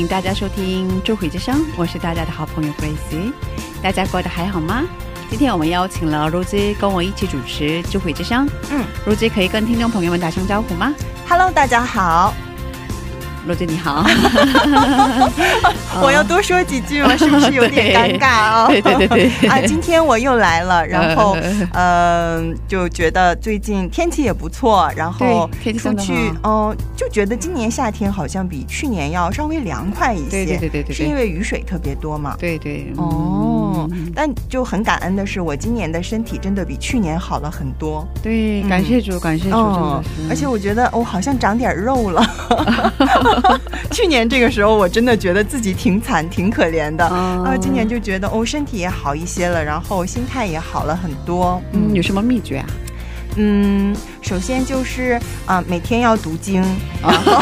迎大家收听《智慧之声》，我是大家的好朋友 Grace。大家过得还好吗？今天我们邀请了 Rose 跟我一起主持《智慧之声》。嗯，Rose 可以跟听众朋友们打声招呼吗，Hello，大家好，？Rose 你好，我要多说几句吗？是不是有点尴尬 哦？对对对对 啊，今天我又来了，然后呃嗯、就觉得最近天气也不错，然后出去嗯、就觉得今年夏天好像比去年要稍微凉快一些，对对对对对对是因为雨水特别多嘛？对对，哦嗯，但就很感恩的是，我今年的身体真的比去年好了很多。对，嗯感谢主，感谢主，真的是，而且我觉得我、好像长点肉了。去年这个时候，我真的觉得自己挺惨、挺可怜的。哦啊，今年就觉得哦，身体也好一些了，然后心态也好了很多。嗯，有什么秘诀啊？嗯，首先就是啊、每天要读经，然后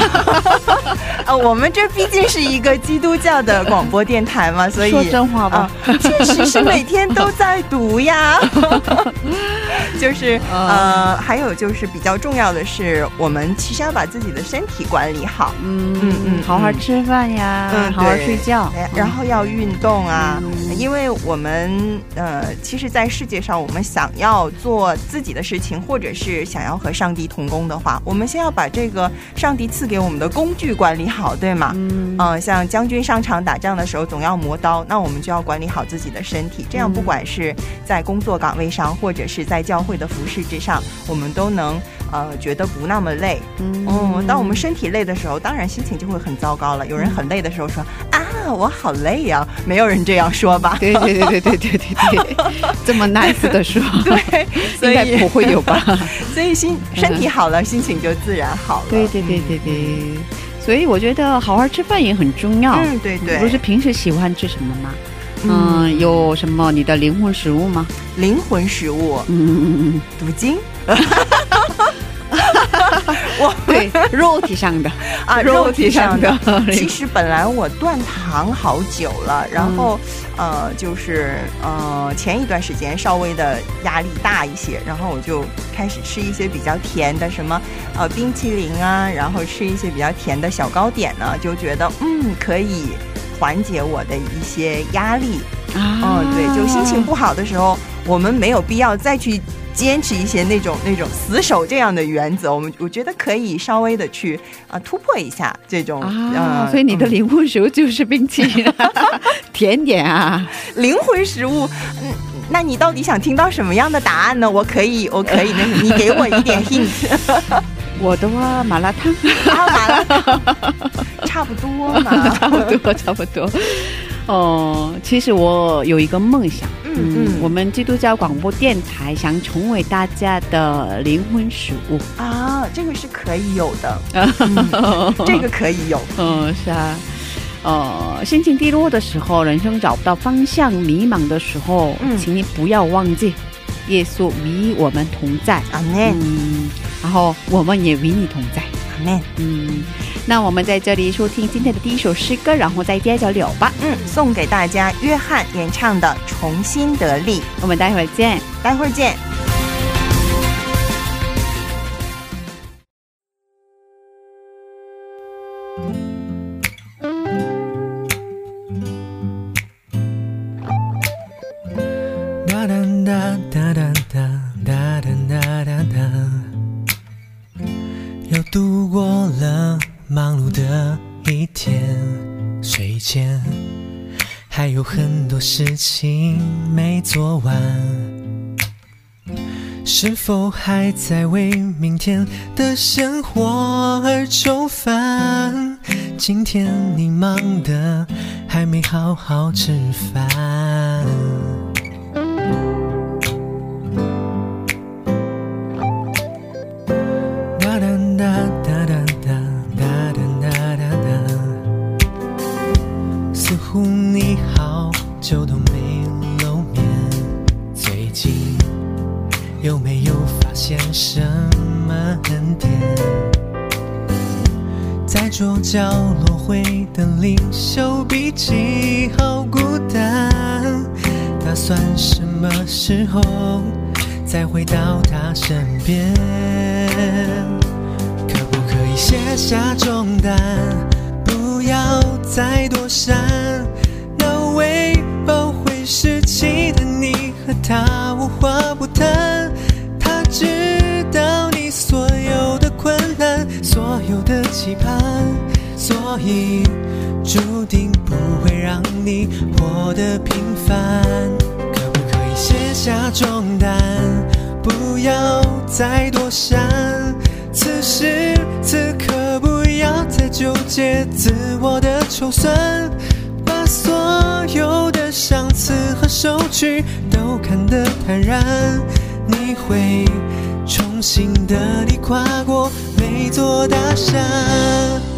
啊，我们这毕竟是一个基督教的广播电台嘛，所以说真话吧。啊，确实是每天都在读呀。就是呃，还有就是比较重要的是，我们其实要把自己的身体管理好。嗯嗯嗯好好吃饭呀，嗯，好好睡觉。哎，然后要运动啊，嗯。因为我们呃，其实，在世界上，我们想要做自己的事情，或者是想要和上帝同工的话，我们先要把这个上帝赐给我们的工具管理好，对吗？嗯呃、像将军上场打仗的时候总要磨刀，那我们就要管理好自己的身体，这样嗯不管是在工作岗位上，或者是在教会的服饰之上，我们都能呃觉得不那么累。嗯，当我们身体累的时候，当然心情就会很糟糕了。有人很累的时候说、啊，我好累呀、没有人这样说吧？对对对对对对对对，这么 nice 的说，对，所应该不会有吧？所以心身体好了，心情就自然好了。对对对对对，所以我觉得好好吃饭也很重要。嗯，对对。不是平时喜欢吃什么吗？嗯，有什么你的灵魂食物吗？灵魂食物，嗯嗯嗯读经嗯，对，肉体上的 啊，肉体上的。其实本来我断糖好久了，然后、呃，就是呃前一段时间稍微的压力大一些，然后我就开始吃一些比较甜的，什么呃冰淇淋啊，然后吃一些比较甜的小糕点呢，就觉得嗯可以缓解我的一些压力。啊嗯，对，就心情不好的时候，我们没有必要再去坚持一些那种那种死守这样的原则。我们我觉得可以稍微的去啊、突破一下这种啊，呃所以你的嗯灵魂食物就是冰淇淋、甜点啊。灵魂食物。嗯，那你到底想听到什么样的答案呢？我可以，我可以，那你给我一点 hint 我的话，麻辣烫，啊，麻辣烫，差不多嘛。差不多，差不多。哦，其实我有一个梦想，嗯嗯我们基督教广播电台想成为大家的灵魂食物。啊，这个是可以有的，嗯这个可以有。嗯，是啊。呃，心情低落的时候，人生找不到方向、迷茫的时候，嗯请你不要忘记，耶稣与我们同在。阿门，嗯，然后我们也与你同在。嗯，那我们在这里收听今天的第一首诗歌，然后再接着聊吧。嗯，送给大家约翰演唱的《重新得力》，我们待会儿见。待会儿见。事情没做完。是否还在为明天的生活而愁烦？今天你忙的还没好好吃饭。久都没露面，最近有没有发现什么恩典？在桌角落灰的灵修笔记，好孤单。打算什么时候再回到他身边？可不可以卸下重担，不要再躲闪？和他无话不谈，他知道你所有的困难，所有的期盼，所以注定不会让你活得平凡。可不可以卸下重担，不要再躲闪？此时此刻，不要再纠结自我的筹算，所有的相似和收取都看得坦然，你会重新的你跨过每座大山。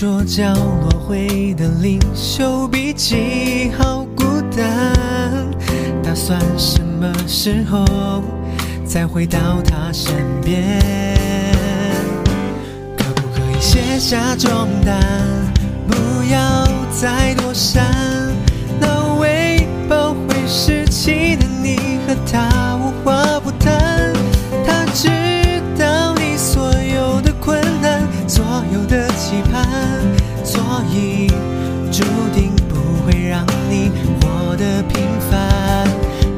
桌角落灰的灵修笔记，好孤单。打算什么时候再回到他身边？可不可以卸下重担，不要再躲闪？那为保会失气的你和他无话有的期盼，所以注定不会让你活得平凡。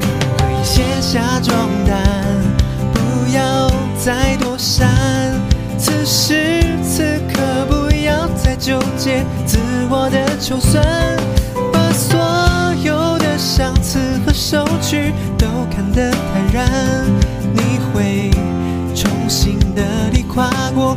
可不可以卸下重担，不要再躲闪？此时此刻，不要再纠结自我的筹算，把所有的赏赐和收取都看得坦然，你会重新的地跨过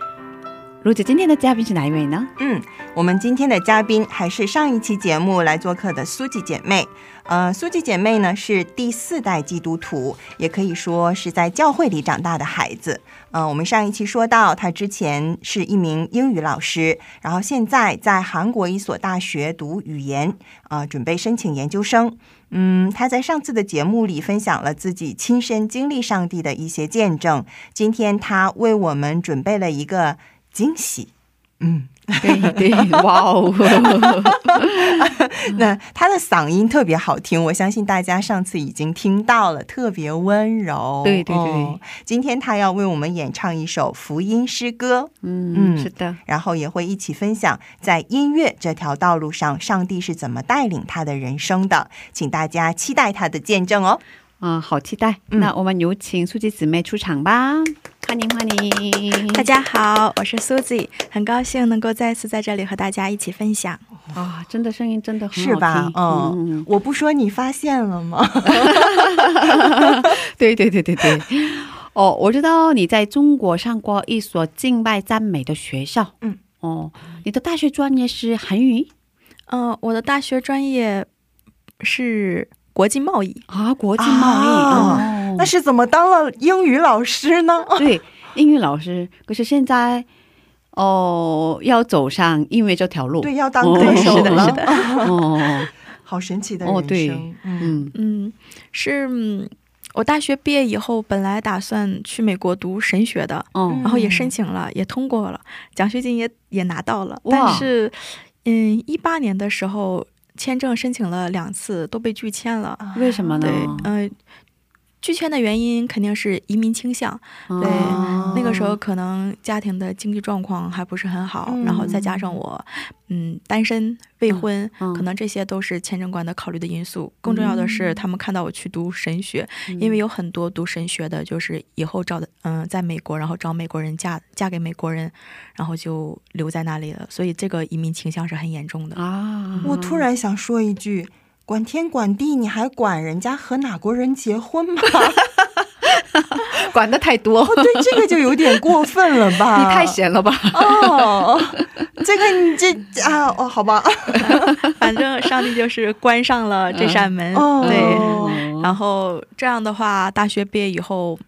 如姐，今天的嘉宾是哪一位呢？嗯，我们今天的嘉宾还是上一期节目来做客的苏记姐妹。呃，苏记姐妹呢是第四代基督徒，也可以说是在教会里长大的孩子。呃，我们上一期说到，她之前是一名英语老师，然后现在在韩国一所大学读语言，啊、准备申请研究生。嗯，她在上次的节目里分享了自己亲身经历上帝的一些见证。今天她为我们准备了一个惊喜。嗯，对对，哇哦！那他的嗓音特别好听，我相信大家上次已经听到了，特别温柔。对对对哦今天他要为我们演唱一首福音诗歌，嗯，嗯是的，然后也会一起分享在音乐这条道路上，上帝是怎么带领他的人生的，请大家期待他的见证哦。啊、好期待。嗯那我们有请苏吉姊妹出场吧，欢迎欢迎！大家好，我是苏吉，很高兴能够再次在这里和大家一起分享。啊、真的声音真的很好听，是吧？嗯，嗯，我不说你发现了吗？对对对对对。哦，我知道你在中国上过一所敬拜赞美的学校。嗯。哦，你的大学专业是韩语嗯、我的大学专业是国际贸易。啊，国际贸易。啊哦，那是怎么当了英语老师呢？对英语老师，可是现在哦，要走上音乐这条路，对，要当歌手是的了是的 哦，好神奇的人生。哦对嗯嗯嗯，是嗯我大学毕业以后，本来打算去美国读神学的，嗯然后也申请了，也通过了，奖学金也也拿到了，但是，嗯，一八年的时候签证申请了两次，都被拒签了。啊为什么呢？对，嗯、拒签的原因肯定是移民倾向，对哦那个时候可能家庭的经济状况还不是很好，嗯然后再加上我，嗯，单身未婚，嗯可能这些都是签证官的考虑的因素。更重要的是，他们看到我去读神学，因为有很多读神学的，就是以后找的，嗯、在美国，然后找美国人嫁嫁给美国人，然后就留在那里了。所以这个移民倾向是很严重的。啊，我突然想说一句。管天管地，你还管人家和哪国人结婚吗？管的太多，对，这个就有点过分了吧？你太闲了吧？哦，这个你这啊哦，好吧，反正上帝就是关上了这扇门，哦对。哦然后这样的话，大学毕业以后，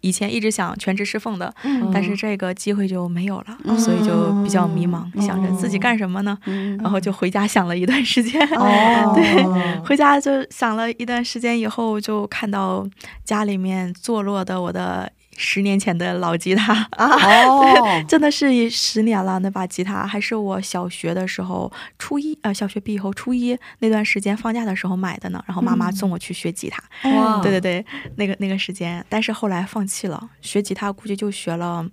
以前一直想全职侍奉的，嗯。但是这个机会就没有了，嗯。所以就比较迷茫，嗯。想着自己干什么呢？嗯。然后就回家想了一段时间。哦，对，回家就想了一段时间以后，就看到家里面坐落的我的十年前的老吉他，哦，真的是十年了。那把吉他还是我小学的时候，初一呃，小学毕业后初一那段时间放假的时候买的呢。然后妈妈送我去学吉他，哇对对对，那个那个时间，但是后来放弃了，学吉他估计就学了，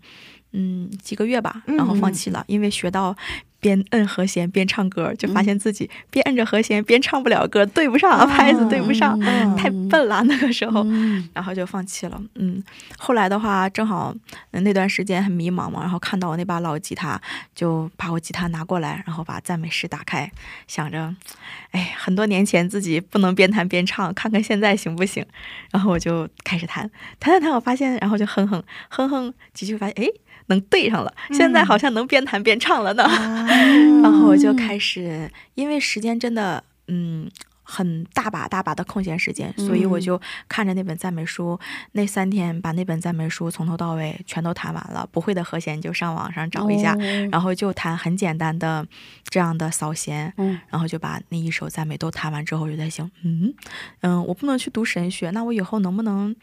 嗯，几个月吧，然后放弃了，因为学到边摁和弦边唱歌，就发现自己边摁着和弦边唱不了歌，对不上，拍子对不上，嗯太笨了那个时候。嗯 然后就放弃了。嗯，后来的话，正好呃那段时间很迷茫嘛，然后看到我那把老吉他，就把我吉他拿过来，然后把赞美诗打开，想着，哎，很多年前自己不能边弹边唱，看看现在行不行。然后我就开始弹，弹弹弹，我发现，然后就哼哼哼哼几句，发现哎能对上了，现在好像能边弹边唱了呢。然后我就开始，因为时间真的，嗯。很大把大把的空闲时间，所以我就看着那本赞美书，那三天把那本赞美书从头到尾全都弹完了。不会的和弦就上网上找一下，哦然后就弹很简单的这样的扫弦，嗯然后就把那一首赞美都弹完之后，就在想，嗯嗯，我不能去读神学，那我以后能不能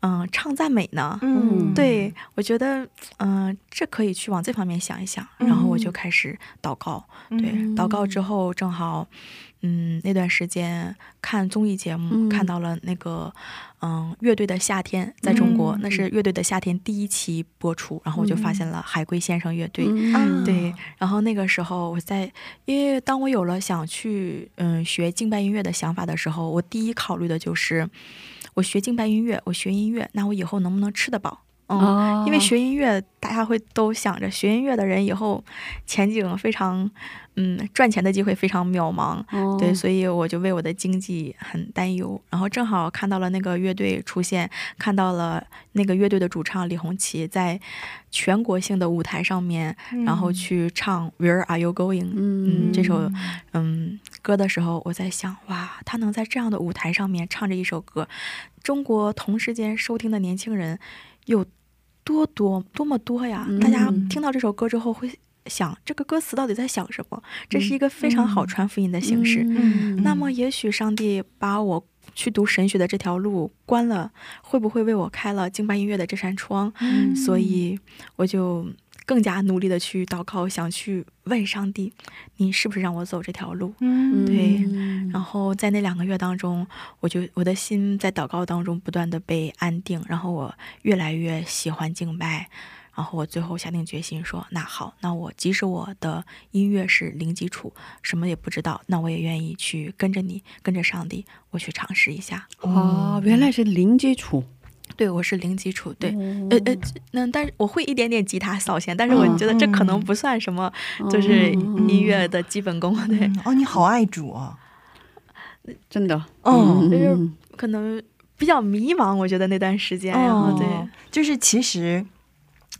嗯唱赞美呢？嗯，对，我觉得，嗯、这可以去往这方面想一想。然后我就开始祷告，对，祷告之后正好，嗯，那段时间看综艺节目，嗯看到了那个，嗯，乐队的夏天在中国，那是乐队的夏天第一期播出，然后我就发现了海龟先生乐队。嗯对，然后那个时候我在，因为当我有了想去嗯学敬拜音乐的想法的时候，我第一考虑的就是，我学敬拜音乐，我学音乐，那我以后能不能吃得饱？嗯，哦。因为学音乐，大家会都想着学音乐的人以后前景非常，嗯，赚钱的机会非常渺茫。哦。对，所以我就为我的经济很担忧。然后正好看到了那个乐队出现，看到了那个乐队的主唱李红旗在全国性的舞台上面，然后去唱《Where Are You Going》嗯嗯这首。嗯歌的时候，我在想，哇，他能在这样的舞台上面唱着一首歌，中国同时间收听的年轻人有多多多么多呀！大家嗯听到这首歌之后会想，这个歌词到底在想什么？这是一个非常好传福音的形式。嗯那么，也许上帝把我去读神学的这条路关了，会不会为我开了敬拜音乐的这扇窗？嗯所以我就更加努力的去祷告，想去问上帝，你是不是让我走这条路？嗯，对嗯然后在那两个月当中，我就我的心在祷告当中不断的被安定，然后我越来越喜欢敬拜。然后我最后下定决心说：“那好，那我即使我的音乐是零基础，什么也不知道，那我也愿意去跟着你，跟着上帝，我去尝试一下。哦，原来是零基础，对我是零基础，对，哦呃呃，那但是我会一点点吉他扫弦，但是我觉得这可能不算什么，就是音乐的基本功，对，嗯哦，你好爱主哦，真的，嗯。就是可能比较迷茫，我觉得那段时间，然后对，哦就是其实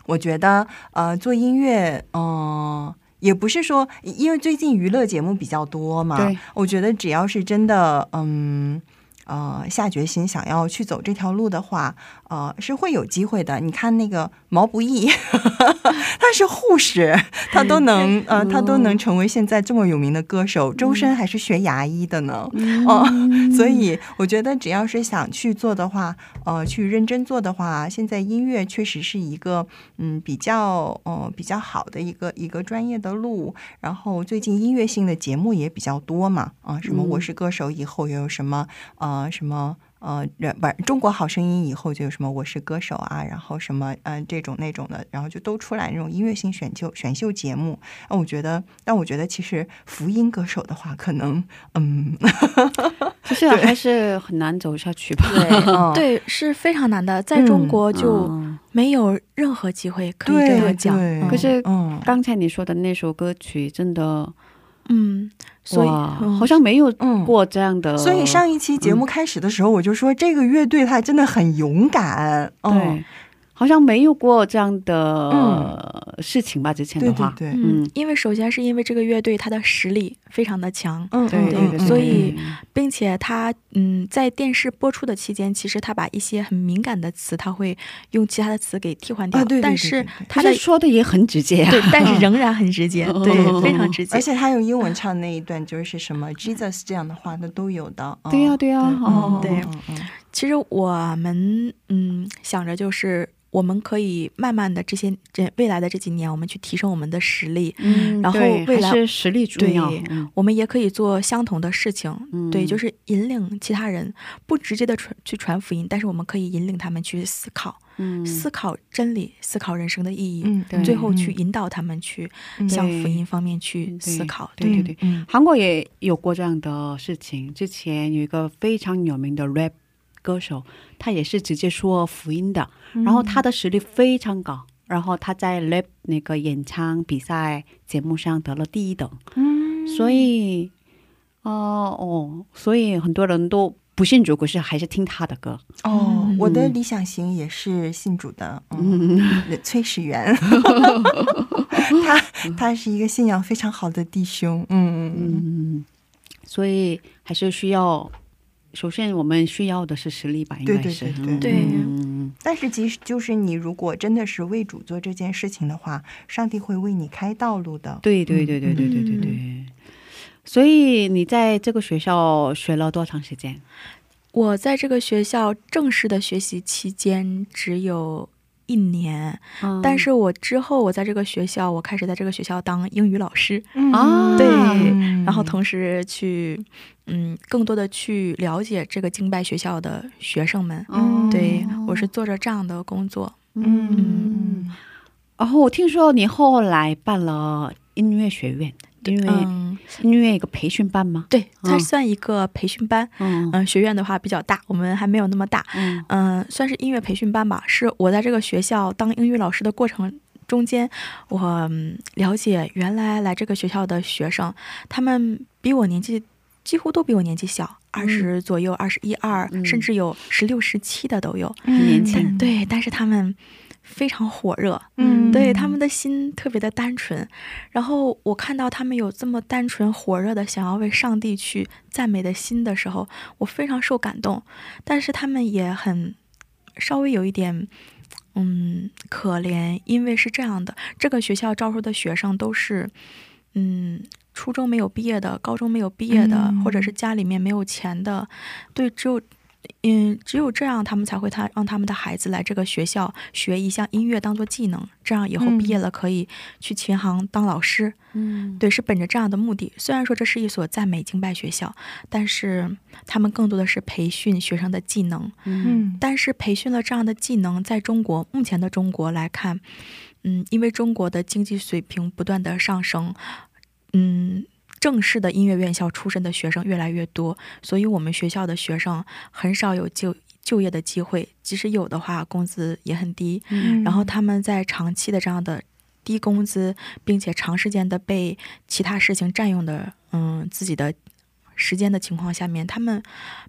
我觉得呃，做音乐，嗯、也不是说，因为最近娱乐节目比较多嘛，我觉得只要是真的，嗯。呃下决心想要去走这条路的话，呃是会有机会的。你看那个毛不易，他是护士，他都能 呃他都能成为现在这么有名的歌手。周深还是学牙医的呢，哦，所 以我觉得只要是想去做的话，呃，去认真做的话，现在音乐确实是一个嗯比较呃比较好的一个一个专业的路。然后最近音乐性的节目也比较多嘛，啊，什么我是歌手以后又有什么呃什么。呃，不，中国好声音以后就有什么我是歌手啊，然后什么嗯、这种那种的，然后就都出来那种音乐性选秀选秀节目。那我觉得，但我觉得其实福音歌手的话，可能嗯，可是还是很难走下去吧？对是非常难的，在中国就嗯没有任何机会可以这样讲。可是嗯，刚才你说的那首歌曲，真的嗯，所以、嗯。好像没有嗯过这样的。所以上一期节目开始的时候，我就说这个乐队他真的很勇敢，嗯，对，好像没有过这样的事情吧？之前对的话，对对，嗯嗯，因为首先是因为这个乐队它的实力非常的强，嗯，对嗯。对对，所以对并且他嗯在电视播出的期间，其实他把一些很敏感的词，他会用其他的词给替换掉，啊对对对但是对对。它的他说的也很直接啊。对，但是仍然很直接，对，非常直接。而。且他用英文唱的那一段就是什么 Jesus 这样的话，那都有的。嗯对呀对呀哦。对嗯嗯其实我们嗯想着就是。我们可以慢慢的这些这未来的这几年，我们去提升我们的实力，嗯，然后未来还是实力重要。对嗯我们也可以做相同的事情，嗯对，就是引领其他人，不直接的传去传福音，但是我们可以引领他们去思考，嗯思考真理，思考人生的意义，嗯，对最后去引导他们去嗯向福音方面去思考。对对对，嗯韩国也有过这样的事情。之前有一个非常有名的 rap 歌手，他也是直接说福音的，嗯。然后他的实力非常高，然后他在 rap 那个演唱比赛节目上得了第一等，嗯。所以，呃哦，所以很多人都不信主，可是还是听他的歌。哦，我的嗯理想型也是信主的，嗯，崔始源，他他是一个信仰非常好的弟兄，嗯嗯嗯，所以还是需要，首先我们需要的是实力吧，应对对该是对对对嗯但是即使就是你如果真的是为主做这件事情的话，上帝会为你开道路的。对对对对对对对对。所以你在这个学校学了多长时间？我在这个学校正式的学习期间只有一年，嗯但是我之后我在这个学校，我开始在这个学校当英语老师，嗯。啊。对嗯。然后同时去嗯更多的去了解这个敬拜学校的学生们。嗯对我是做着这样的工作。嗯。然后我听说你后来办了音乐学院，音乐、嗯，音乐一个培训班吗？对，它嗯算一个培训班。嗯嗯、学院的话比较大，我们还没有那么大。嗯嗯、算是音乐培训班吧。是我在这个学校当英语老师的过程中间，我、嗯了解原来来这个学校的学生，他们比我年纪几乎都比我年纪小，二十左右，二十一二，嗯甚至有十六、十七的都有。很年轻对，但是他们非常火热，嗯对他们的心特别的单纯，然后我看到他们有这么单纯火热的想要为上帝去赞美的心的时候，我非常受感动。但是他们也很稍微有一点，嗯，可怜，因为是这样的，这个学校招收的学生都是，嗯。初中没有毕业的，高中没有毕业的，嗯或者是家里面没有钱的，对，只有嗯，只有这样，他们才会他让他们的孩子来这个学校学一项音乐当做技能，这样以后毕业了可以去琴行当老师。嗯对，是本着这样的目的。虽然说这是一所赞美敬拜学校，但是他们更多的是培训学生的技能。嗯嗯但是培训了这样的技能，在中国目前的中国来看，嗯，因为中国的经济水平不断的上升，嗯，正式的音乐院校出身的学生越来越多，所以我们学校的学生很少有就就业的机会，即使有的话，工资也很低。嗯然后他们在长期的这样的低工资，并且长时间的被其他事情占用的，嗯，自己的时间的情况下面，他们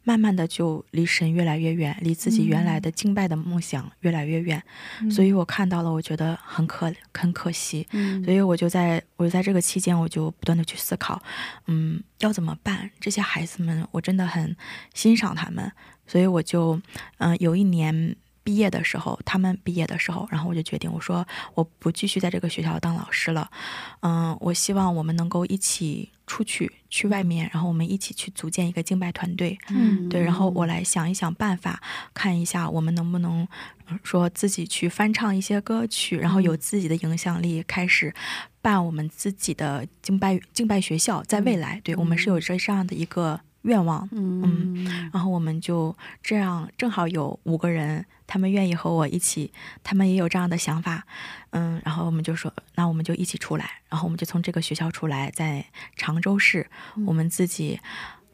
慢慢的就离神越来越远，离自己原来的敬拜的梦想越来越远。所以我看到了，我觉得很可很可惜。嗯所以我就在我就在这个期间，我就不断的去思考，嗯，要怎么办？这些孩子们，我真的很欣赏他们，所以我就，嗯、有一年毕业的时候，他们毕业的时候，然后我就决定，我说我不继续在这个学校当老师了，嗯、我希望我们能够一起出去，去外面，然后我们一起去组建一个敬拜团队，嗯对，然后我来想一想办法，看一下我们能不能呃说自己去翻唱一些歌曲，然后有自己的影响力，开始办我们自己的敬拜敬拜学校。在未来，对我们是有这这样的一个愿望，嗯。然后我们就这样正好有五个人，他们愿意和我一起，他们也有这样的想法，嗯，然后我们就说，那我们就一起出来，然后我们就从这个学校出来，在常州市，我们自己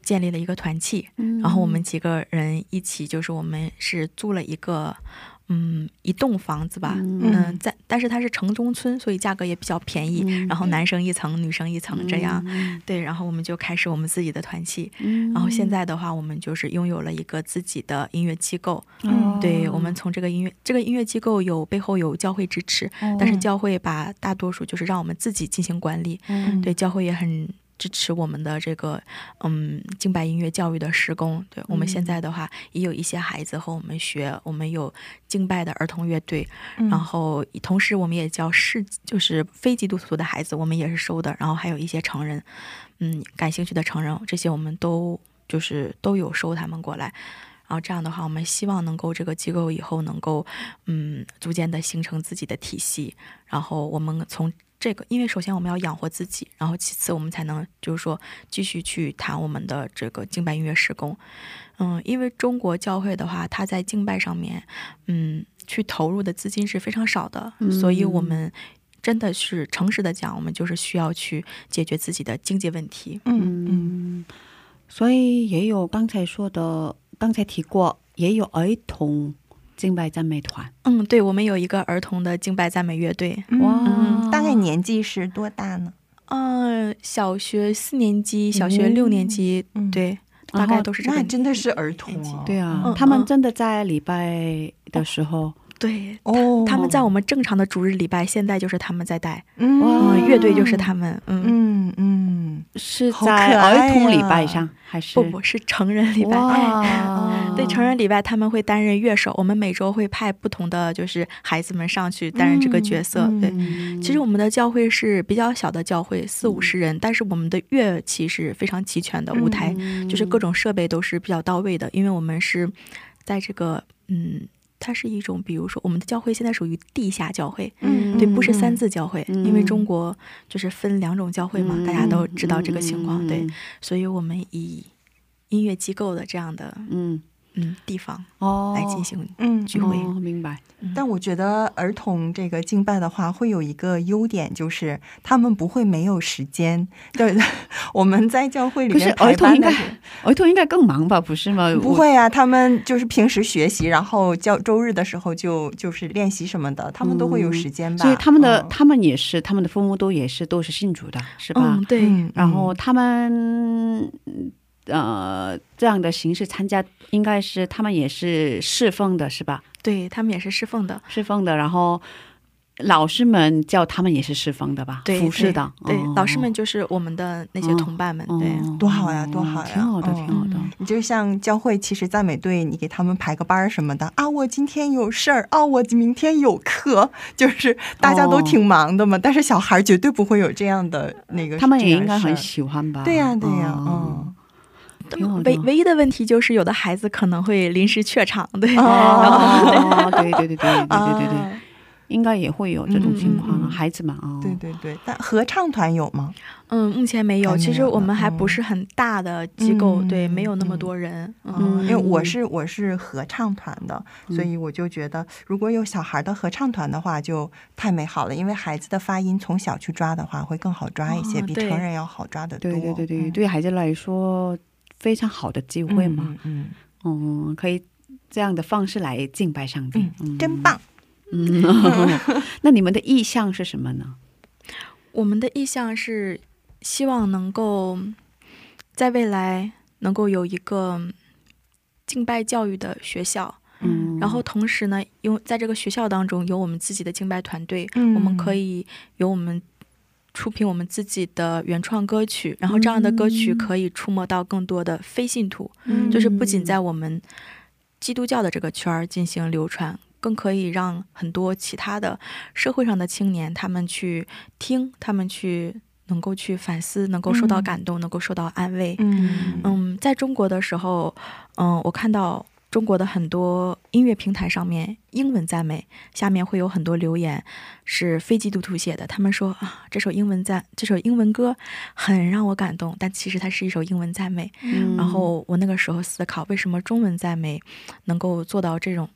建立了一个团契，然后我们几个人一起，就是我们是租了一个。嗯，一栋房子吧，嗯，在但是它是城中村，所以价格也比较便宜。然后男生一层，女生一层这样，对，然后我们就开始我们自己的团契。然后现在的话，我们就是拥有了一个自己的音乐机构。哦对，我们从这个音乐这个音乐机构有背后有教会支持，哦但是教会把大多数就是让我们自己进行管理。嗯对，教会也很支持我们的这个嗯敬拜音乐教育的施工。对我们现在的话，也有一些孩子和我们学，我们有敬拜的儿童乐队，嗯然后同时我们也教是就是非基督徒的孩子，我们也是收的，然后还有一些成人，嗯，感兴趣的成人，这些我们都就是都有收他们过来。然后这样的话，我们希望能够这个机构以后能够，嗯，逐渐的形成自己的体系。然后我们从这个，因为首先我们要养活自己，然后其次我们才能就是说继续去谈我们的这个敬拜音乐施工。嗯，因为中国教会的话，它在敬拜上面，嗯，去投入的资金是非常少的，所以我们真的是诚实的讲，我们就是需要去解决自己的经济问题。嗯嗯嗯，所以也有刚才说的，刚才提过，也有儿童敬拜赞美团。嗯，对，我们有一个儿童的敬拜赞美乐队。哇嗯，大概年纪是多大呢？嗯，小学四年级、小学六年级，嗯对，大概都是这样那。真的是儿童哦。对啊，嗯他们嗯真的在礼拜的时候，对，哦，他们在我们正常的主日礼拜，现在就是他们在带，嗯。嗯，乐队就是他们，嗯，嗯嗯，是在儿童礼啊拜上还是？不不是成人礼拜。对成人礼拜，他们会担任乐手。我们每周会派不同的就是孩子们上去担任这个角色。嗯对，嗯。其实我们的教会是比较小的教会，四五十人，但是我们的乐器是非常齐全的，舞台、就是各种设备都是比较到位的，因为我们是在这个嗯。它是一种，比如说，我们的教会现在属于地下教会，嗯对，不是三字教会，嗯因为中国就是分两种教会嘛，大家都知道这个情况，对，嗯所以我们以音乐机构的这样的嗯嗯地方哦来进行嗯聚会。哦，明白，但我觉得儿童这个敬拜的话，会有一个优点，就是他们不会没有时间。对，我们在教会里面排儿童应该班的儿童应该更忙吧？不是吗？不会啊，他们就是平时学习，然后教周日的时候就就是练习什么的，他们都会有时间吧。所以他们的、嗯他们也是，他们的父母都也是都是信主的，是吧？嗯，对，嗯然后他们呃这样的形式参加，应该是他们也是侍奉的，是吧？对他们也是侍奉的，侍奉的，然后老师们叫他们也是侍奉的吧？对，服侍的，对，对哦老师们就是我们的那些同伴们，哦对，多好呀多好呀挺好的，嗯挺好的。你就像教会，其实赞美队，你给他们排个班儿什么的啊，我今天有事儿啊，我明天有课，就是大家都挺忙的嘛。但是小孩儿绝对不会有这样的那个，他们也应该很喜欢吧？对呀对呀，哦嗯。挺好唯唯一的问题就是有的孩子可能会临时怯场，对，哦，对。对对对对对对对应该也会有这种情况孩子们啊，对对对，但合唱团有吗？嗯，目前没有。其实我们还不是很大的机构，嗯对，没有那么嗯多人。嗯，嗯，因为我是我是合唱团的，所以我就觉得如果有小孩的合唱团的话，就太美好了。因为孩子的发音从小去抓的话，会更好抓一些，哦比成人要好抓得多。对对对对，嗯。对孩子来说非常好的机会嘛，嗯可以这样的方式来敬拜上帝，嗯，真棒。嗯，那你们的意向是什么呢？我们的意向是希望能够在未来能够有一个敬拜教育的学校，嗯，然后同时呢，因为在这个学校当中有我们自己的敬拜团队，嗯。我们可以有我们出品我们自己的原创歌曲，然后这样的歌曲嗯。可以触摸到更多的非信徒，嗯。就是不仅在我们基督教的这个圈儿进行流传，更可以让很多其他的社会上的青年他们去听，他们去能够去反思，能够受到嗯。感动，能够受到安慰。嗯。嗯，在中国的时候，嗯，我看到中国的很多音乐平台上面英文赞美，下面会有很多留言是非基督徒写的，他们说啊，这首英文赞，这首英文歌很让我感动，但其实它是一首英文赞美。嗯然后我那个时候思考，为什么中文赞美能够做到这种，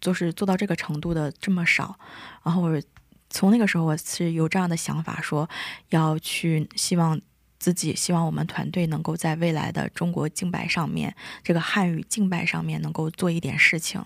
就是做到这个程度的这么少？然后我从那个时候我是有这样的想法，说要去希望自己，希望我们团队能够在未来的中国竞拜上面，这个汉语竞拜上面能够做一点事情，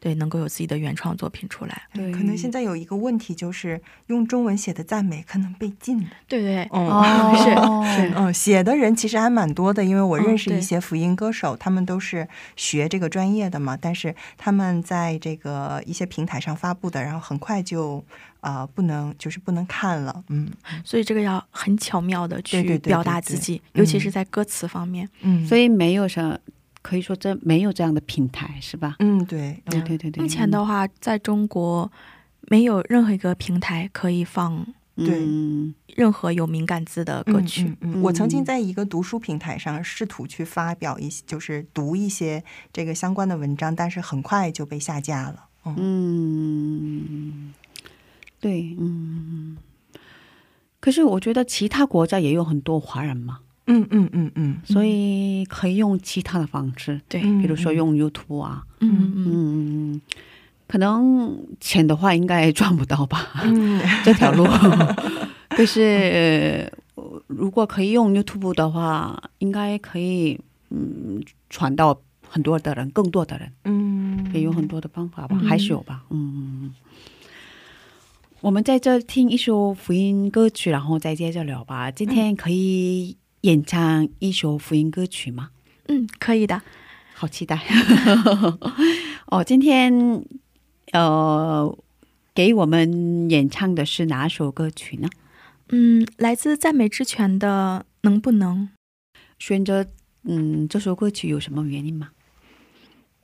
对，能够有自己的原创作品出来。对可能现在有一个问题就是用中文写的赞美可能被禁了。对对，哦 是是。嗯，写的人其实还蛮多的，因为我认识一些福音歌手，他们都是学这个专业的嘛，但是他们在这个一些平台上发布的，然后很快就呃不能就是不能看了，嗯。所以这个要很巧妙的去对对对对表达对自己，嗯尤其是在歌词方面。嗯，所以没有什么，可以说这没有这样的平台是吧？嗯对，对对对对，目前的话，在中国没有任何一个平台可以放对嗯任何有敏感字的歌曲。嗯嗯嗯我曾经嗯在一个读书平台上试图去发表一些，就是读一些这个相关的文章，但是很快就被下架了。嗯嗯，对，嗯。可是我觉得其他国家也有很多华人嘛，嗯嗯嗯嗯，所以可以用其他的方式，对，嗯比如说用 YouTube 啊，嗯嗯嗯，可能钱的话应该赚不到吧，嗯。这条路。可是、呃如果可以用 YouTube 的话，应该可以嗯传到很多的人，更多的人，嗯，也有很多的方法吧，嗯。还是有吧，嗯。我们在这听一首福音歌曲，然后再接着聊吧。今天可以演唱一首福音歌曲吗？嗯，可以的。好期待！哦，今天呃，给我们演唱的是哪首歌曲呢？嗯，来自赞美之泉的《能不能》。选择嗯这首歌曲有什么原因吗？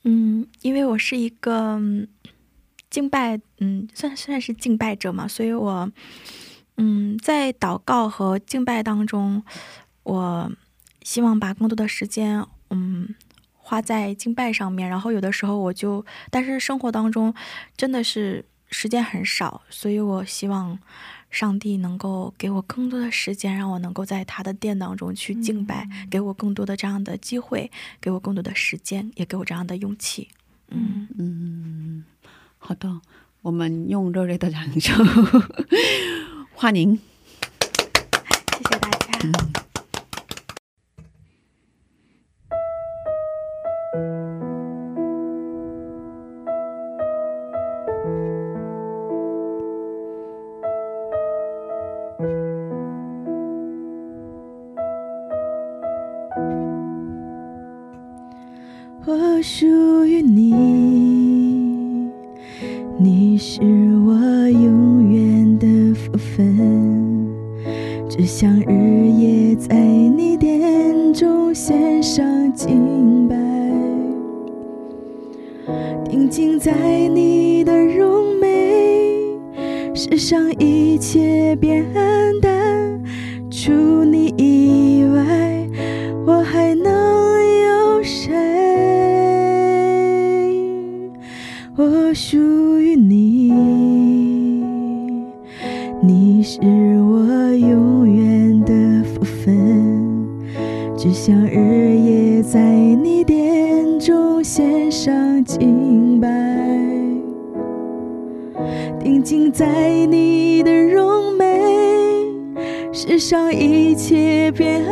嗯，因为我是一个嗯敬拜，嗯，算算是敬拜者嘛，所以我嗯在祷告和敬拜当中，我希望把更多的时间嗯花在敬拜上面。然后有的时候我就，但是生活当中真的是时间很少，所以我希望上帝能够给我更多的时间，让我能够在他的殿当中去敬拜，给我更多的这样的机会，给我更多的时间，也给我这样的勇气。嗯，嗯，好的，我们用热烈的掌声 欢迎。谢谢大家。我只想日夜在你殿中献上敬拜，定睛在你的容眉，世上一切变在你的容美，世上一切变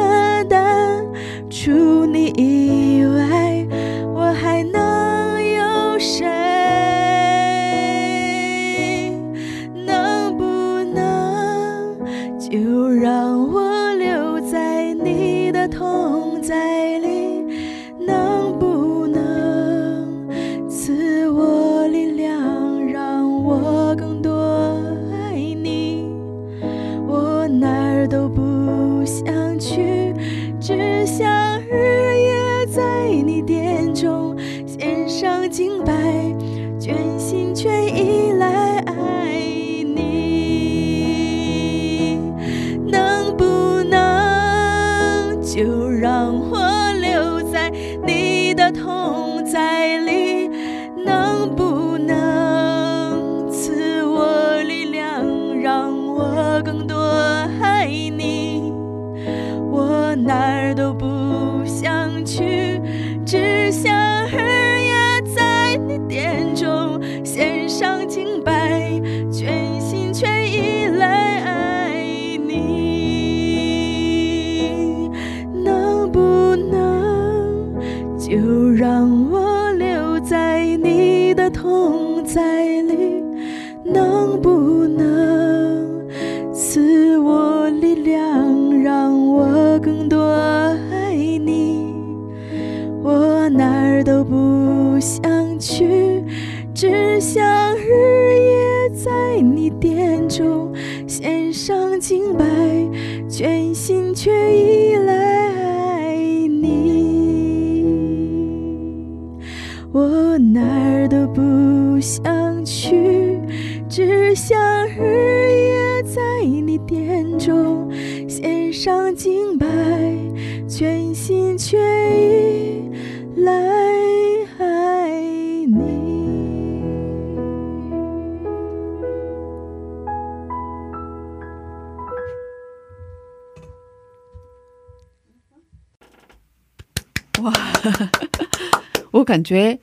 感觉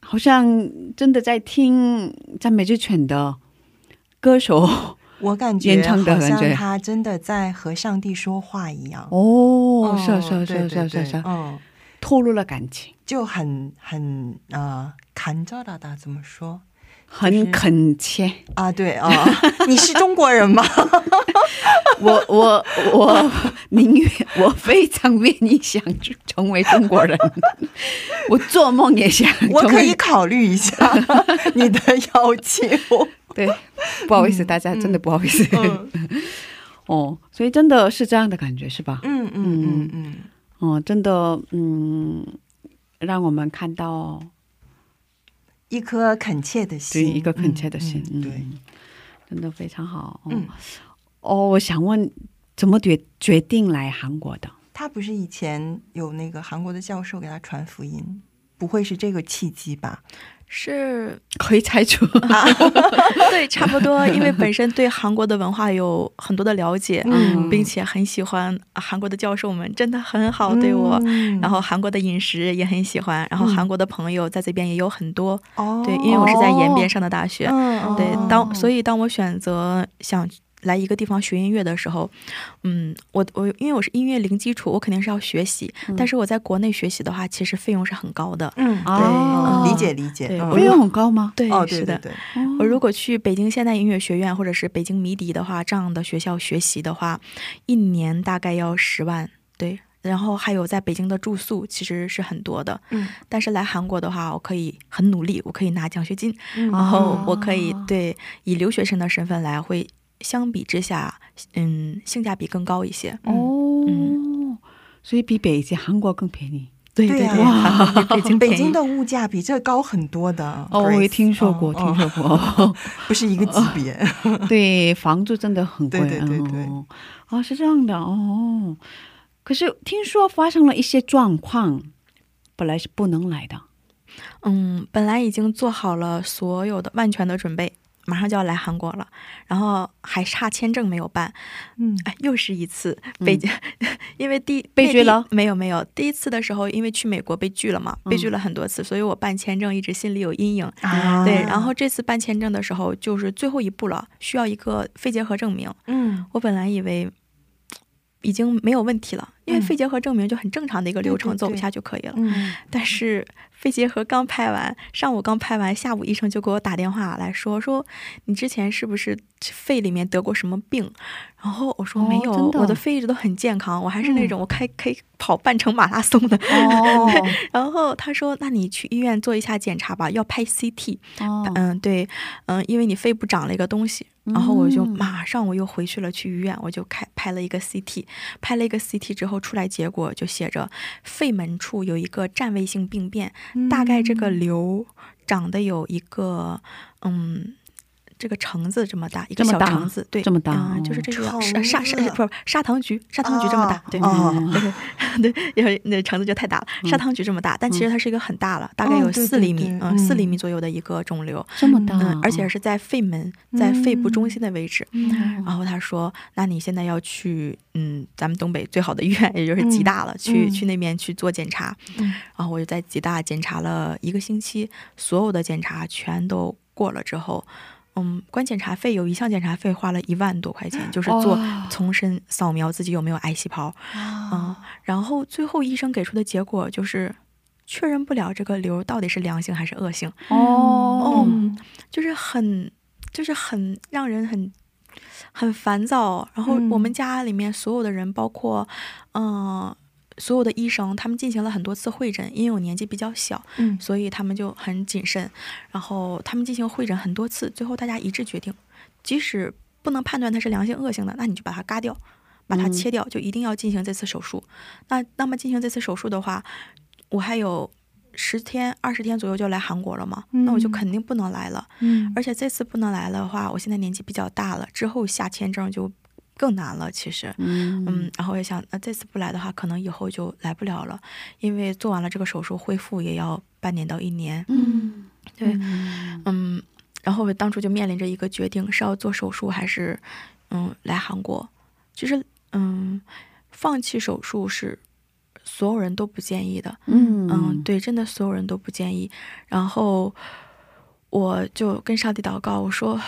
好像真的在听赞美之犬的歌手 我感觉好像他真的在和上帝说话一样。哦，是是啊是啊是啊是是啊，嗯，透露了感情，就很很呃，看着大大怎么说很恳切。啊？对啊，你是中国人吗？我我我宁愿我非常愿意想成为中国人，我做梦也想。我可以考虑一下你的要求。对，不好意思，大家真的不好意思。嗯哦，所以真的是这样的感觉是吧？嗯嗯嗯嗯，哦，真的，嗯，让我们看到一颗恳切的心对心，一个恳切的心，嗯，对，真的非常好。哦，嗯哦，我想问，怎么决决定来韩国的？他不是以前有那个韩国的教授给他传福音，不会是这个契机吧？是 可以猜出，对，差不多，因为 本身对韩国的文化有很多的了解，嗯。并且很喜欢啊韩国的教授们，真的很好对我。嗯。然后韩国的饮食也很喜欢，然后韩国的朋友在这边也有很多，哦，对，因为我是在延边上的大学，嗯对，当所以以当我选择想来一个地方学音乐的时候，嗯，我我因为我是音乐零基础，我肯定是要学习，但是我在国内学习的话，其实费用是很高的。嗯哦对，理解理解，费用很高吗？对，哦，是的。对对对，我如果去北京现代音乐学院或者是北京迷笛的话，这样的学校学习的话，一年大概要十万。对，然后还有在北京的住宿其实是很多的。嗯但是来韩国的话，我可以很努力，我可以拿奖学金，嗯然后我可以对以留学生的身份来，会相比之下，嗯，性价比更高一些。哦，嗯所以比北京、韩国更便宜。对对对，北 京便宜北京的物价比这高很多的。哦，我也听说过，哦听说过。哦 不是一个级别。对，房租真的很贵。对对对对哦，啊，是这样的哦。可是听说发生了一些状况，本来是不能来的。嗯，本来已经做好了所有的万全的准备，马上就要来韩国了，然后还差签证没有办，嗯。哎，又是一次被，因为第被拒了？没有没有，第一次的时候因为去美国被拒了嘛，被拒了很多次，所以我办签证一直心里有阴影。啊。对，然后这次办签证的时候就是最后一步了，需要一个肺结核证明。嗯，我本来以为已经没有问题了，因为嗯。肺结核证明就很正常的一个流程，走一下就可以了。嗯。但是肺结核刚拍完，上午刚拍完，下午医生就给我打电话来说说你之前是不是肺里面得过什么病？然后我说哦没有，我的肺一直都很健康，我还是那种我开可以跑半程马拉松的。哦然后他说那你去医院做一下检查吧，要拍 CT。哦，嗯，对，嗯，因为你肺部长了一个东西，然后我就马上我又回去了，去医院，我就开拍了一个 CT，拍了一个 CT 之后出来结果就写着肺门处有一个占位性病变，大概这个瘤长得有一个嗯。这个橙子这么大，一个小橙子，对，这么大嗯，就是哦这个橙砂砂不是砂糖橘，砂糖橘这么大，对，对对，因为那橙子就太大了，砂糖橘这么大，但其实它是一个很大了，大概有四厘米对，嗯，四厘嗯米左右的一个肿瘤，这么大，嗯，而且是在肺门，在肺部中心的位置。嗯然后他说：“那你现在要去，嗯，咱们东北最好的医院，也就是吉大了，去嗯去那边去做检查。嗯然后我就在吉大检查了一个星期，所有的检查全都过了之后，嗯，光检查费有一项检查费花了一万多块钱，就是做哦重身扫描自己有没有癌细胞。嗯啊，，然后最后医生给出的结果就是确认不了这个瘤到底是良性还是恶性，哦，嗯，就是很就是很让人很很烦躁。然后嗯我们家里面所有的人，包括嗯、呃所有的医生，他们进行了很多次会诊，因为我年纪比较小，嗯所以他们就很谨慎。然后他们进行会诊很多次，最后大家一致决定，即使不能判断它是良性恶性的，那你就把它嘎掉，把它嗯切掉，就一定要进行这次手术。那那么进行这次手术的话，我还有十天、二十天左右就来韩国了嘛，那我就嗯肯定不能来了。嗯而且这次不能来的话，我现在年纪比较大了，之后下签证就更难了。其实，嗯嗯，然后我也想，那这次不来的话，可能以后就来不了了，因为做完了这个手术，恢复也要半年到一年。嗯，对，嗯嗯，然后我当初就面临着一个决定，是要做手术还是嗯来韩国。其实，嗯，放弃手术是所有人都不建议的。嗯嗯，，对，真的所有人都不建议。然后我就跟上帝祷告，我说，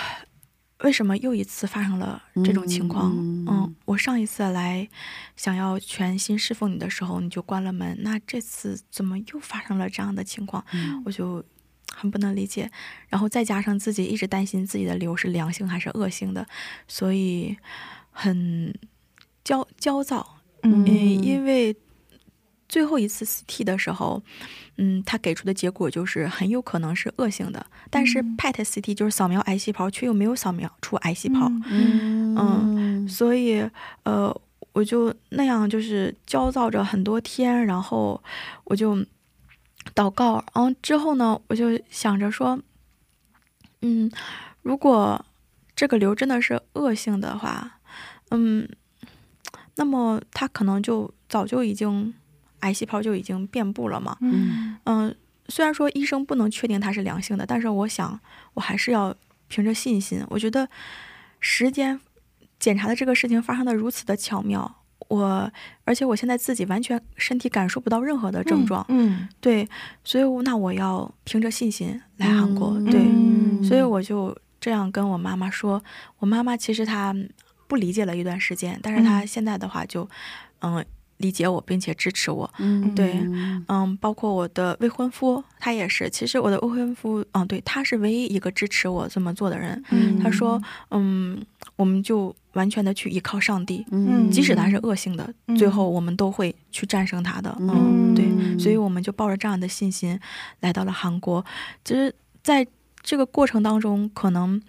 为什么又一次发生了这种情况？嗯嗯我上一次来想要全心侍奉你的时候，你就关了门，那这次怎么又发生了这样的情况？嗯我就很不能理解。然后再加上自己一直担心自己的瘤是良性还是恶性的，所以很焦焦躁。嗯嗯，因为最后一次 CT 的时候，嗯，他给出的结果就是很有可能是恶性的，但是 PET CT 就是扫描癌细胞，却又没有扫描出癌细胞，嗯。嗯所以呃，我就那样就是焦躁着很多天，然后我就祷告，然后之后呢，我就想着说，嗯，如果这个瘤真的是恶性的话，嗯，那么它可能就早就已经癌细胞就已经遍布了嘛。嗯嗯，虽然说医生不能确定它是良性的，但是我想我还是要凭着信心。我觉得时间检查的这个事情发生的如此的巧妙，我而且我现在自己完全身体感受不到任何的症状，嗯对，所以那我要凭着信心来韩国，嗯对，嗯所以我就这样跟我妈妈说。我妈妈其实她不理解了一段时间，但是她嗯现在的话就嗯理解我，并且支持我。嗯对嗯，包括我的未婚夫，他也是。其实我的未婚夫，嗯，对，他是唯一一个支持我这么做的人。嗯他说，嗯，我们就完全的去依靠上帝，嗯即使他是恶性的，嗯最后我们都会去战胜他的。嗯对，嗯所以我们就抱着这样的信心来到了韩国。其实，在这个过程当中，可能。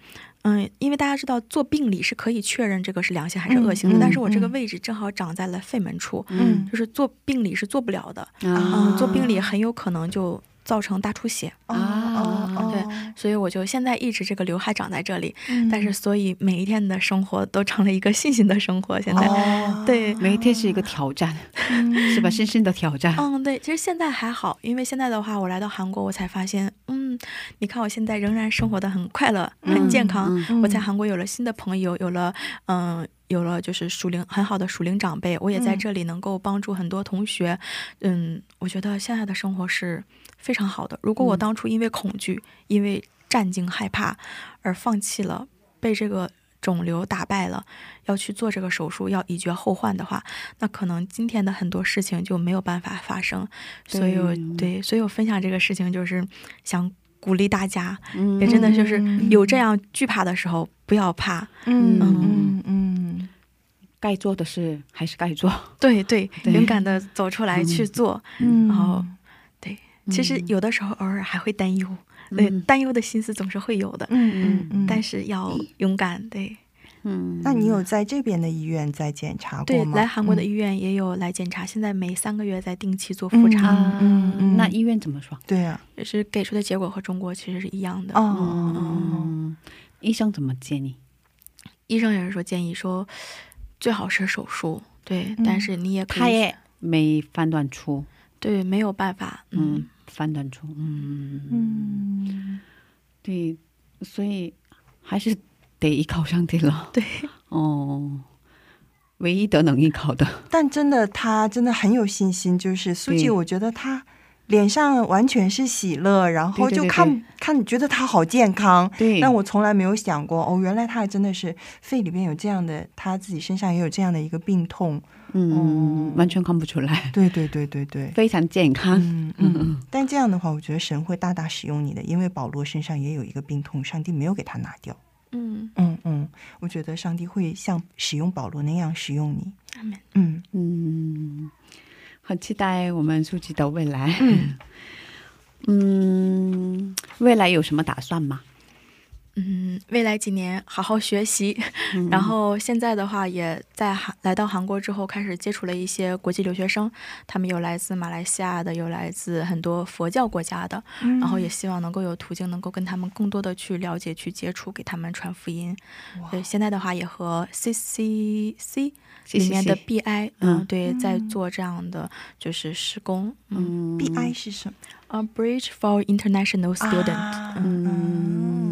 嗯，因为大家知道做病理是可以确认这个是良性还是恶性的，嗯但是我这个嗯位置正好长在了肺门处，嗯就是做病理是做不了的。啊嗯，做病理很有可能就造成大出血，哦啊哦对所以我就现在一直这个刘海长在这里，嗯但是所以每一天的生活都成了一个信心的生活。现在，哦对每一天是一个挑战，是吧？深深的挑战。嗯，对，其实现在还好，因为现在的话，我来到韩国，我才发现，嗯，你看我现在仍然生活的很快乐、很健康。嗯嗯我在韩国有了新的朋友，有了，嗯。有了就是属灵很好的属灵长辈，我也在嗯这里能够帮助很多同学。嗯，我觉得现在的生活是非常好的。如果我嗯当初因为恐惧、因为战惊害怕而放弃了，被这个肿瘤打败了，要去做这个手术，要以绝后患的话，那可能今天的很多事情就没有办法发生。所以我对，所以我分享这个事情就是想鼓励大家，嗯也真的就是嗯有这样惧怕的时候，不要怕。嗯嗯。该做的事还是该做。对对，对。勇敢的走出来嗯去做。嗯，然后对其实嗯有的时候偶尔还会担忧，对，嗯担忧的心思总是会有的，嗯嗯嗯，但是要勇敢。对。嗯，那你有在这边的医院在检查过对，吗？来韩国的医嗯院也有来检查，现在每三个月在定期做复查，啊？嗯嗯那医院怎么说？对啊，就是给出的结果和中国其实是一样的。哦，嗯，医生怎么建议？医生也是说建议说，最好是手术，对，嗯但是你也可以，他也没判断出，对，没有办法，嗯嗯，判断出，嗯嗯对，所以还是得依靠上帝了。对，哦，唯一的能依靠的，但真的他真的很有信心，就是苏对记，我觉得他脸上完全是喜乐，然后对对对就看看觉得他好健康。对，但我从来没有想过，哦，原来他还真的是肺里边有这样的，他自己身上也有这样的一个病痛。嗯，完全看不出来，对对对对对，非常健康。嗯嗯。但这样的话，我觉得神会大大使用你的，因为保罗身上也有一个病痛，上帝没有给他拿掉。嗯，嗯嗯，我觉得上帝会像使用保罗那样使用你。阿门。嗯嗯，很期待我们书记的未来。嗯，未来有什么打算吗？嗯，未来几年好好学习，然后现在的话也在韩来到韩国之后，开始接触了一些国际留学生，他们有来自马来西亚的，有来自很多佛教国家的，嗯然后也希望能够有途径能够跟他们更多的去了解、去接触，给他们传福音。对，现在的话也和 CCC 里面的 BI，嗯嗯，对，在做这样的就是施工，嗯，嗯 B I 是什么？？A，Bridge for International Student，啊嗯，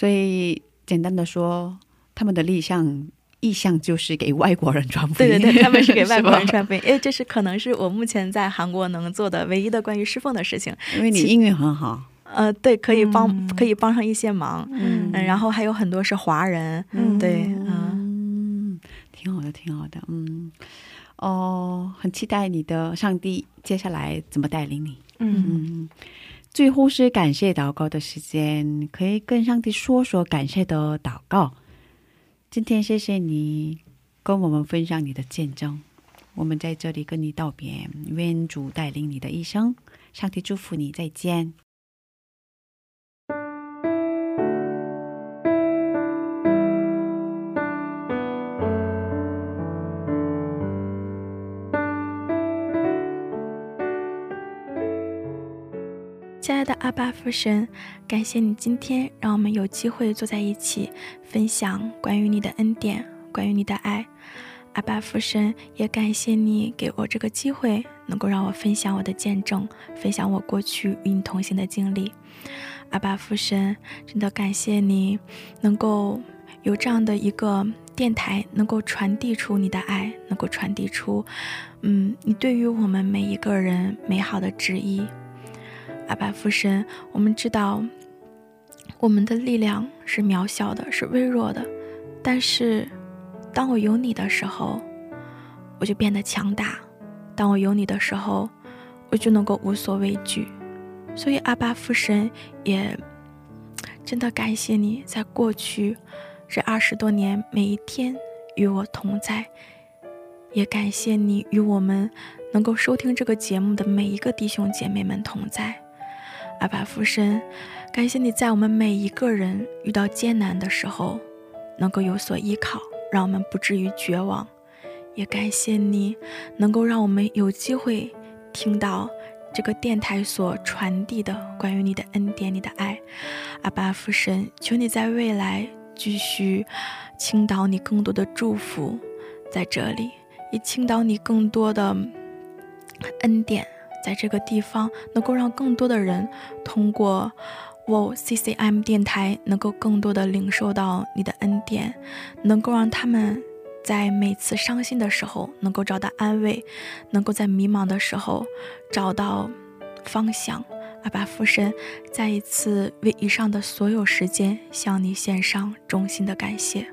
所以简单的说，他们的立项意向就是给外国人传福音。对对对，他们是给 外国人是吧传福音。哎，这是可能是我目前在韩国能做的唯一的关于侍奉的事情。因为你英语很好。呃，对，可以帮、嗯可以帮上一些忙。嗯嗯，然后还有很多是华人。嗯对，嗯嗯，挺好的，挺好的。嗯，哦，很期待你的上帝接下来怎么带领你。嗯嗯，最后是感谢祷告的时间，可以跟上帝说说感谢的祷告。今天谢谢你跟我们分享你的见证，我们在这里跟你道别，愿主带领你的一生，上帝祝福你，再见。亲爱的阿爸父神，感谢你今天让我们有机会坐在一起，分享关于你的恩典，关于你的爱。阿爸父神，也感谢你给我这个机会，能够让我分享我的见证，分享我过去与你同行的经历。阿爸父神，真的感谢你能够有这样的一个电台，能够传递出你的爱，能够传递出，嗯，你对于我们每一个人美好的旨意。阿爸父神，我们知道我们的力量是渺小的，是微弱的，但是当我有你的时候，我就变得强大；当我有你的时候，我就能够无所畏惧。所以阿爸父神也真的感谢你在过去这二十多年每一天与我同在，也感谢你与我们能够收听这个节目的每一个弟兄姐妹们同在。阿爸父神，感谢你在我们每一个人遇到艰难的时候，能够有所依靠，让我们不至于绝望。也感谢你能够让我们有机会听到这个电台所传递的关于你的恩典、你的爱。阿爸父神，求你在未来继续倾倒你更多的祝福在这里，也倾倒你更多的恩典。在这个地方，能够让更多的人通过我 CCM 电台，能够更多的领受到你的恩典，能够让他们在每次伤心的时候能够找到安慰，能够在迷茫的时候找到方向。阿爸父神，再一次为以上的所有时间向你献上衷心的感谢。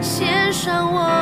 献上我。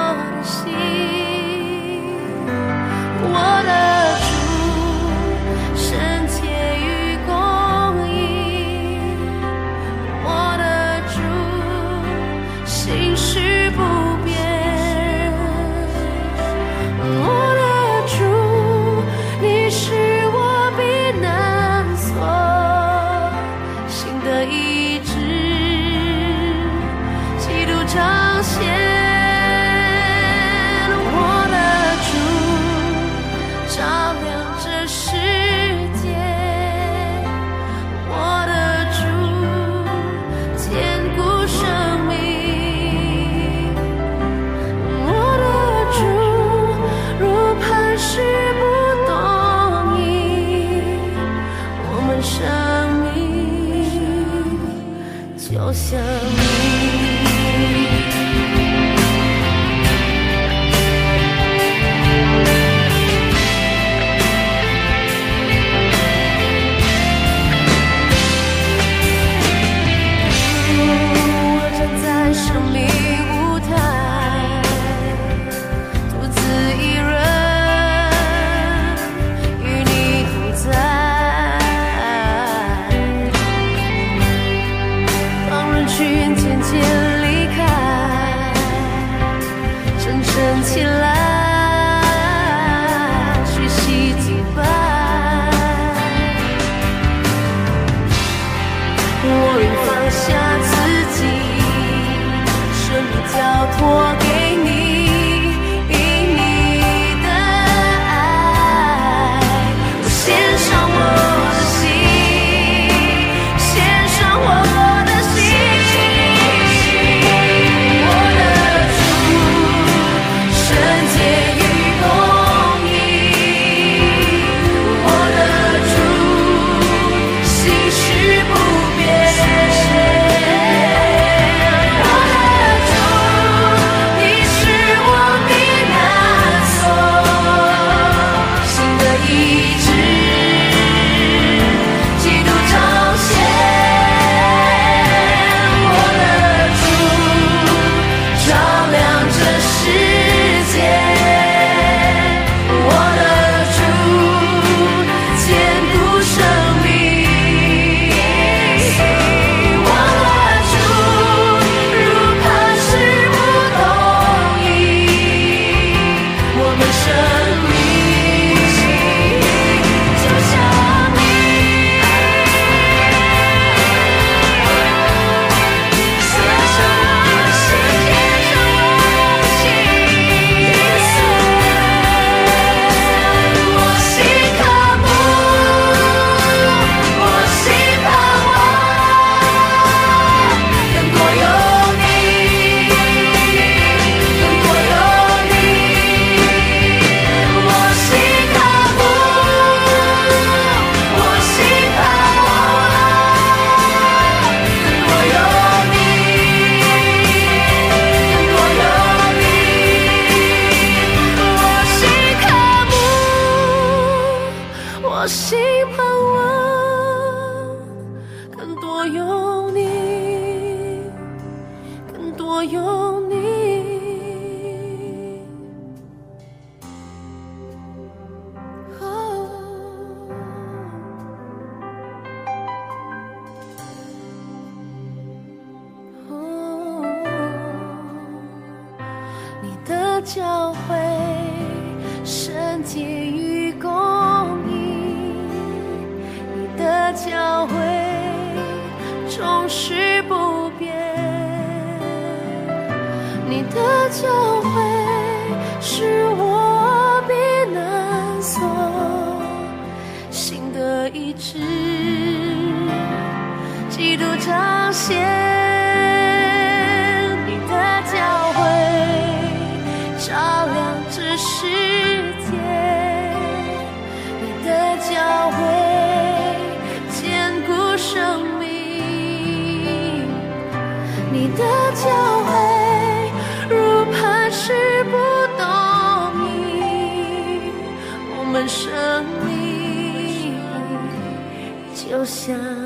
就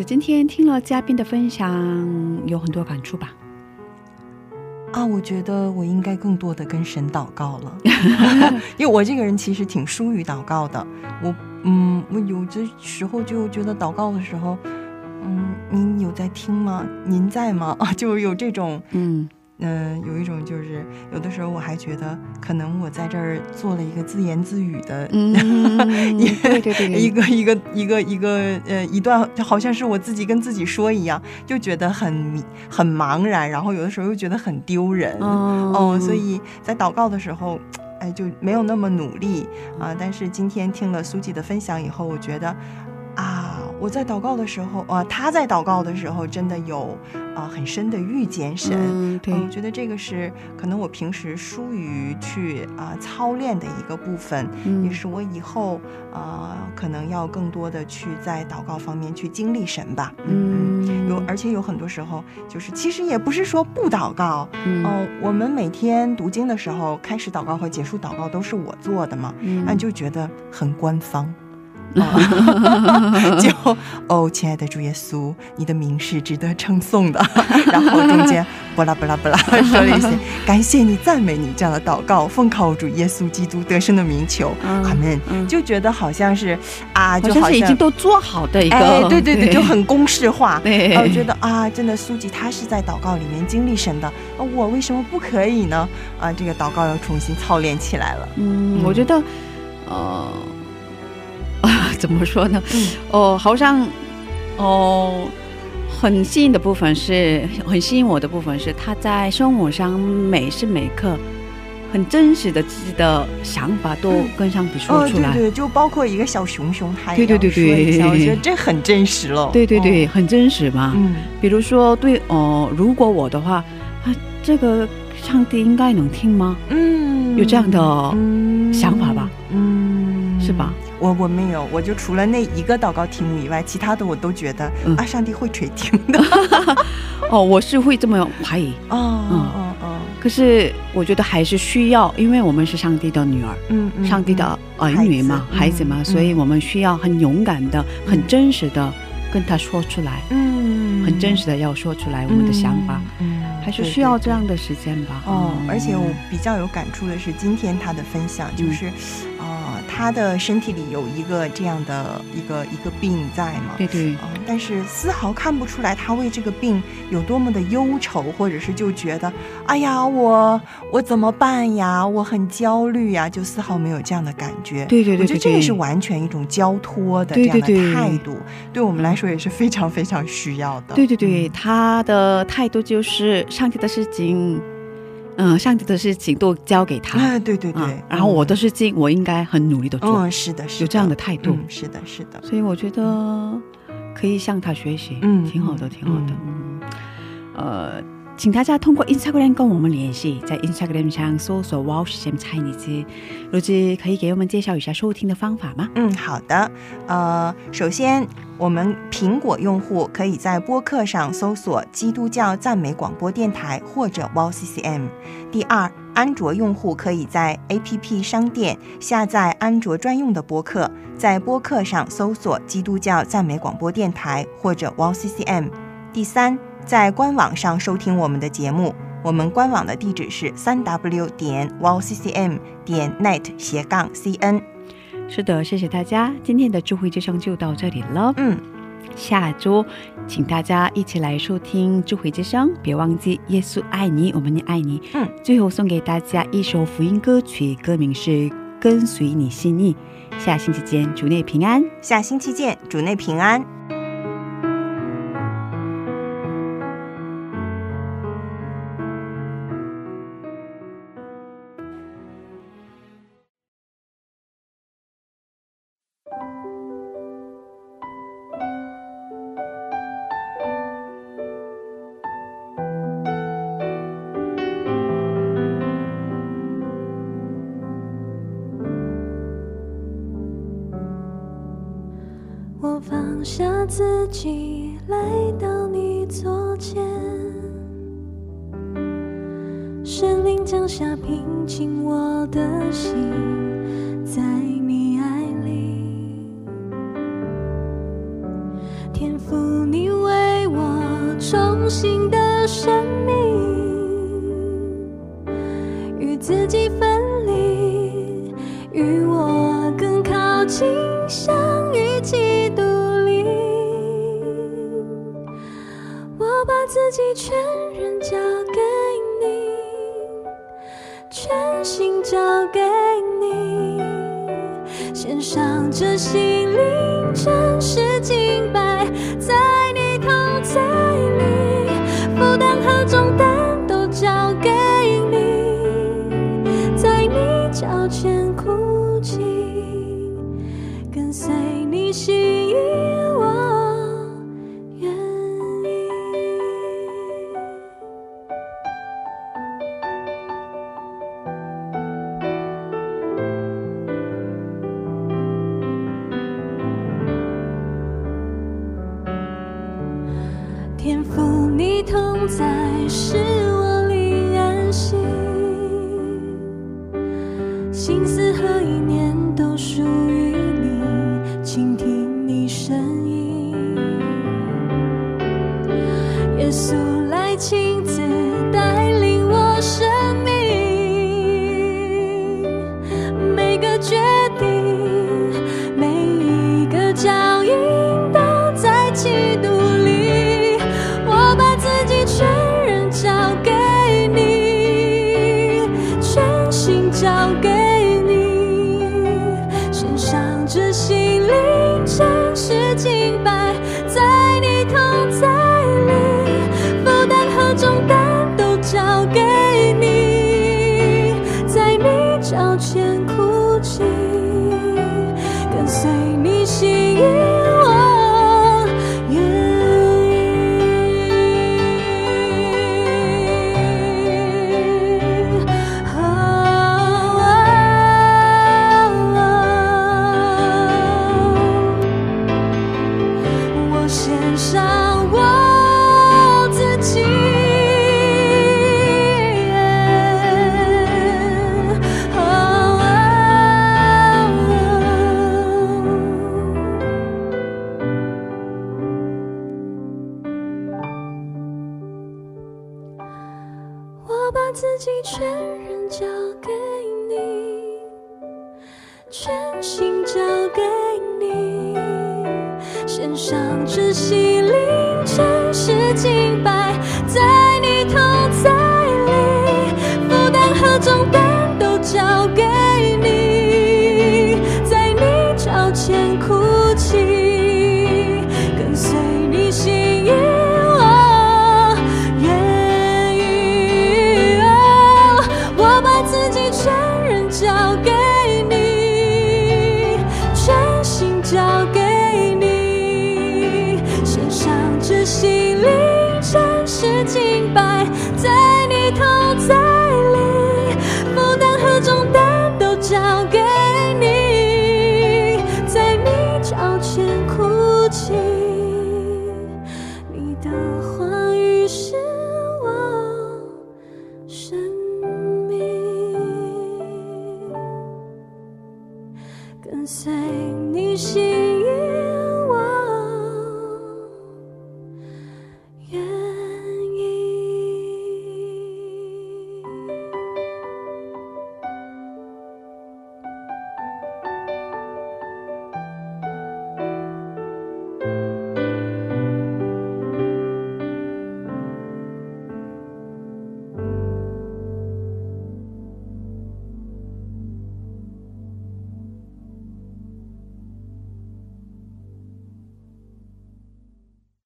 我今天听了嘉宾的分享，有很多感触吧。啊，我觉得我应该更多的跟神祷告了，因为我这个人其实挺疏于祷告的。我，嗯，我有的时候就觉得祷告的时候，嗯，您有在听吗？您在吗？啊，就有这种，嗯嗯、有一种就是有的时候我还觉得，可能我在这儿做了一个自言自语的，嗯，对对对，一个一个一个一个呃一段，就好像是我自己跟自己说一样，就觉得很迷很茫然，然后有的时候又觉得很丢人，哦哦，所以在祷告的时候，哎，就没有那么努力啊。但是今天听了苏记的分享以后，我觉得啊，我在祷告的时候，啊，他在祷告的时候，真的有啊很深的遇见神。嗯，对，嗯我觉得这个是可能我平时疏于去啊、操练的一个部分，嗯也是我以后啊、可能要更多的去在祷告方面去经历神吧。嗯，有，而且有很多时候就是其实也不是说不祷告，嗯哦，我们每天读经的时候，开始祷告和结束祷告都是我做的嘛，嗯那、就觉得很官方。哦 就哦，亲爱的主耶稣，你的名是值得称颂的。然后中间巴拉巴拉巴拉说了一些感谢你、赞美你这样的祷告，奉靠主耶稣基督得胜的名求，嗯阿门。嗯就觉得好像是啊，就好好像是已经都做好的一个，哎，对对对，就很公式化。我觉得啊，真的苏吉他是在祷告里面经历神的，啊我为什么不可以呢？啊，这个祷告要重新操练起来了。嗯，嗯我觉得，呃，啊，怎么说呢？嗯哦，好像，哦，很吸引的部分是，很吸引我的部分是，他在生活上每时每刻，很真实的自己的想法都嗯跟上帝说出来。对对，就包括一个小熊熊，他也对对对对我觉得这很真实了。对对对，哦很真实嘛。嗯比如说，对哦、如果我的话，啊，这个上帝应该能听吗？嗯，有这样的嗯想法吧？嗯，是吧？我我没有，我就除了那一个祷告题目以外，其他的我都觉得、嗯啊，上帝会垂听的。哦，我是会这么怀疑。哦嗯哦哦，可是我觉得还是需要，因为我们是上帝的女儿，嗯嗯，上帝的儿女嘛，孩子嘛，嗯所以我们需要很勇敢的、很真实的跟他说出来，嗯，很真实的要说出来我们的想法，还是需要这样的时间吧。哦，嗯而且我比较有感触的是，今天他的分享就是，呃，他的身体里有一个这样的一个一个病在嘛，对对，啊，但是丝毫看不出来他为这个病有多么的忧愁，或者是就觉得，哎呀，我我怎么办呀？我很焦虑呀，就丝毫没有这样的感觉。对对对对对我觉得这个是完全一种交托的这对样的态度，对我们来说也是非常非常需要的。对对对，他的态度就是上帝的事情，嗯，上帝的事情都交给他，啊，对对对，嗯然后我的事情我应该很努力的做，嗯，是的，是有这样的态度嗯，是的，是的，所以我觉得可以向他学习，嗯挺好的，嗯挺好的。嗯，呃，请大家通过 Instagram 跟我们联系，在 Instagram 上搜索 “Wow s h a m Chinese”。罗子可以给我们介绍一下收听的方法吗？嗯，好的。呃，首先，我们苹果用户可以在播客上搜索“基督教赞美广播电台”或者 “Wow CCM”。第二，安卓用户可以在 APP 商店下载安卓专用的播客，在播客上搜索“基督教赞美广播电台”或者 “Wow CCM”。第三，在官网上收听我们的节目，我们官网的地址是三 w 点 wallc c m 点 net 斜杠 cn。是的，谢谢大家，今天的智慧之声就到这里了。嗯，下周请大家一起来收听智慧之声，别忘记耶稣爱你，我们也爱你。嗯，最后送给大家一首福音歌曲，歌名是《跟随你心意》。下星期见，主内平安。下星期见，主内平安。energy. 全